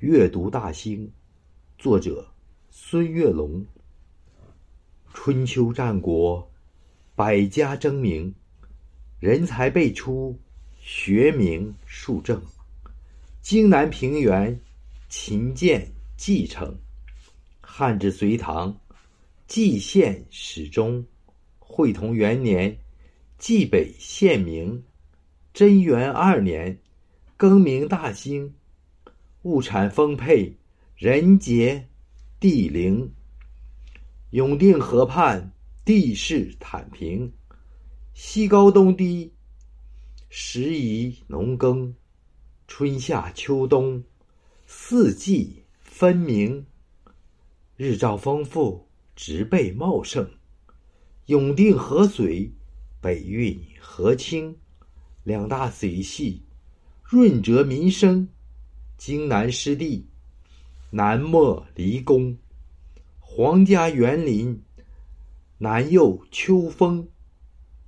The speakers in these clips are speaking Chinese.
阅读大兴，作者孙月龙。春秋战国，百家争鸣，人才辈出，学名树正。荆南平原，秦建继承。汉至隋唐，蓟县始终。会同元年，蓟北县名。贞元二年，更名大兴。物产丰沛，人杰地灵。永定河畔，地势坦平，西高东低，适宜农耕。春夏秋冬，四季分明。日照丰富，植被茂盛。永定河水，北运河清，两大水系，润泽民生。荆南湿地，南没离宫，皇家园林，南佑秋风，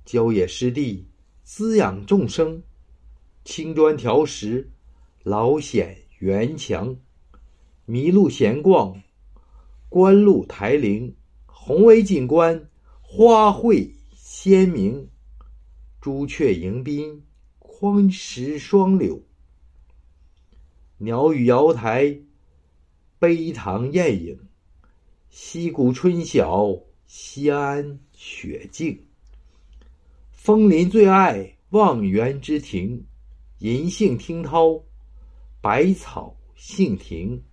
郊野湿地，滋养众生。青砖条石，老显园墙，麋鹿闲逛，观鹿台陵，宏伟景观，花卉鲜明。朱雀迎宾，宽石双柳。鸟语瑶台，碑堂艳影；溪谷春晓，西安雪静。枫林最爱望园之庭，银杏听涛，百草杏庭。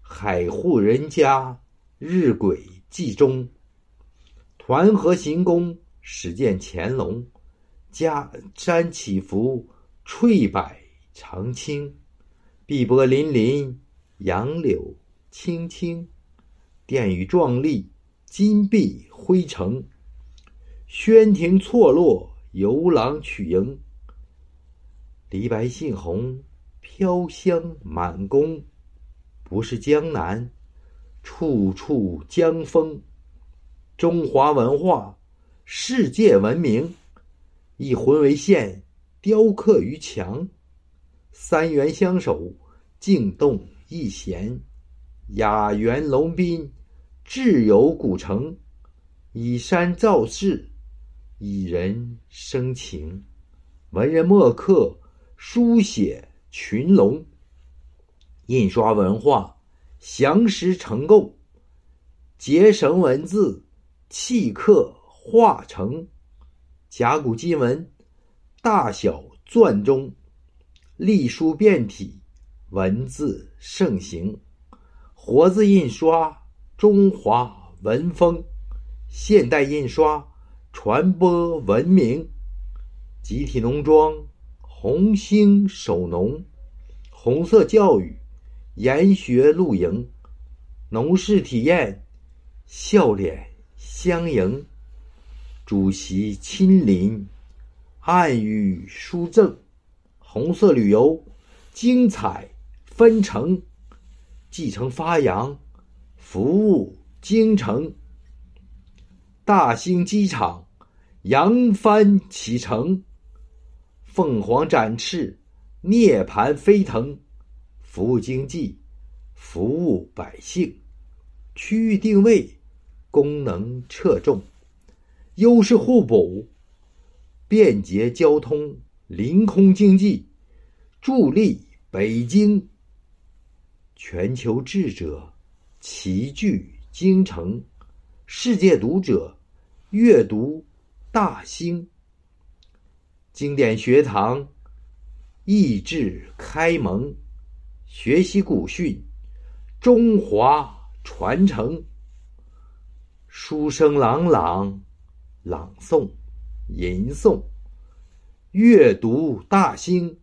海户人家，日晷记中。团河行宫，始见乾隆。家山起伏，翠柏长青。碧波粼粼，杨柳青青，殿宇壮丽，金碧辉城。轩庭错落，游廊曲营。梨白杏红，飘香满宫。不是江南，处处江风。中华文化，世界闻名。以魂为线，雕刻于墙。三元相守，静动一弦；雅园龙宾，志有古城。以山造势，以人生情。文人墨客，书写群龙。印刷文化，详实成构。结绳文字，契刻化成。甲骨金文，大小篆中。隶书变体，文字盛行；活字印刷，中华文风；现代印刷，传播文明。集体农庄，红星守农；红色教育，研学露营；农事体验，笑脸相迎。主席亲临，暗语书赠。红色旅游，精彩纷呈；继承发扬，服务京城。大兴机场，扬帆启程；凤凰展翅，涅槃飞腾。服务经济，服务百姓。区域定位，功能侧重，优势互补，便捷交通。凌空经济，助力北京。全球智者齐聚京城，世界读者阅读大兴。经典学堂，益智开蒙，学习古训，中华传承。书声朗朗，朗诵，吟诵。阅读大兴，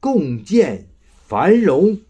共建繁荣。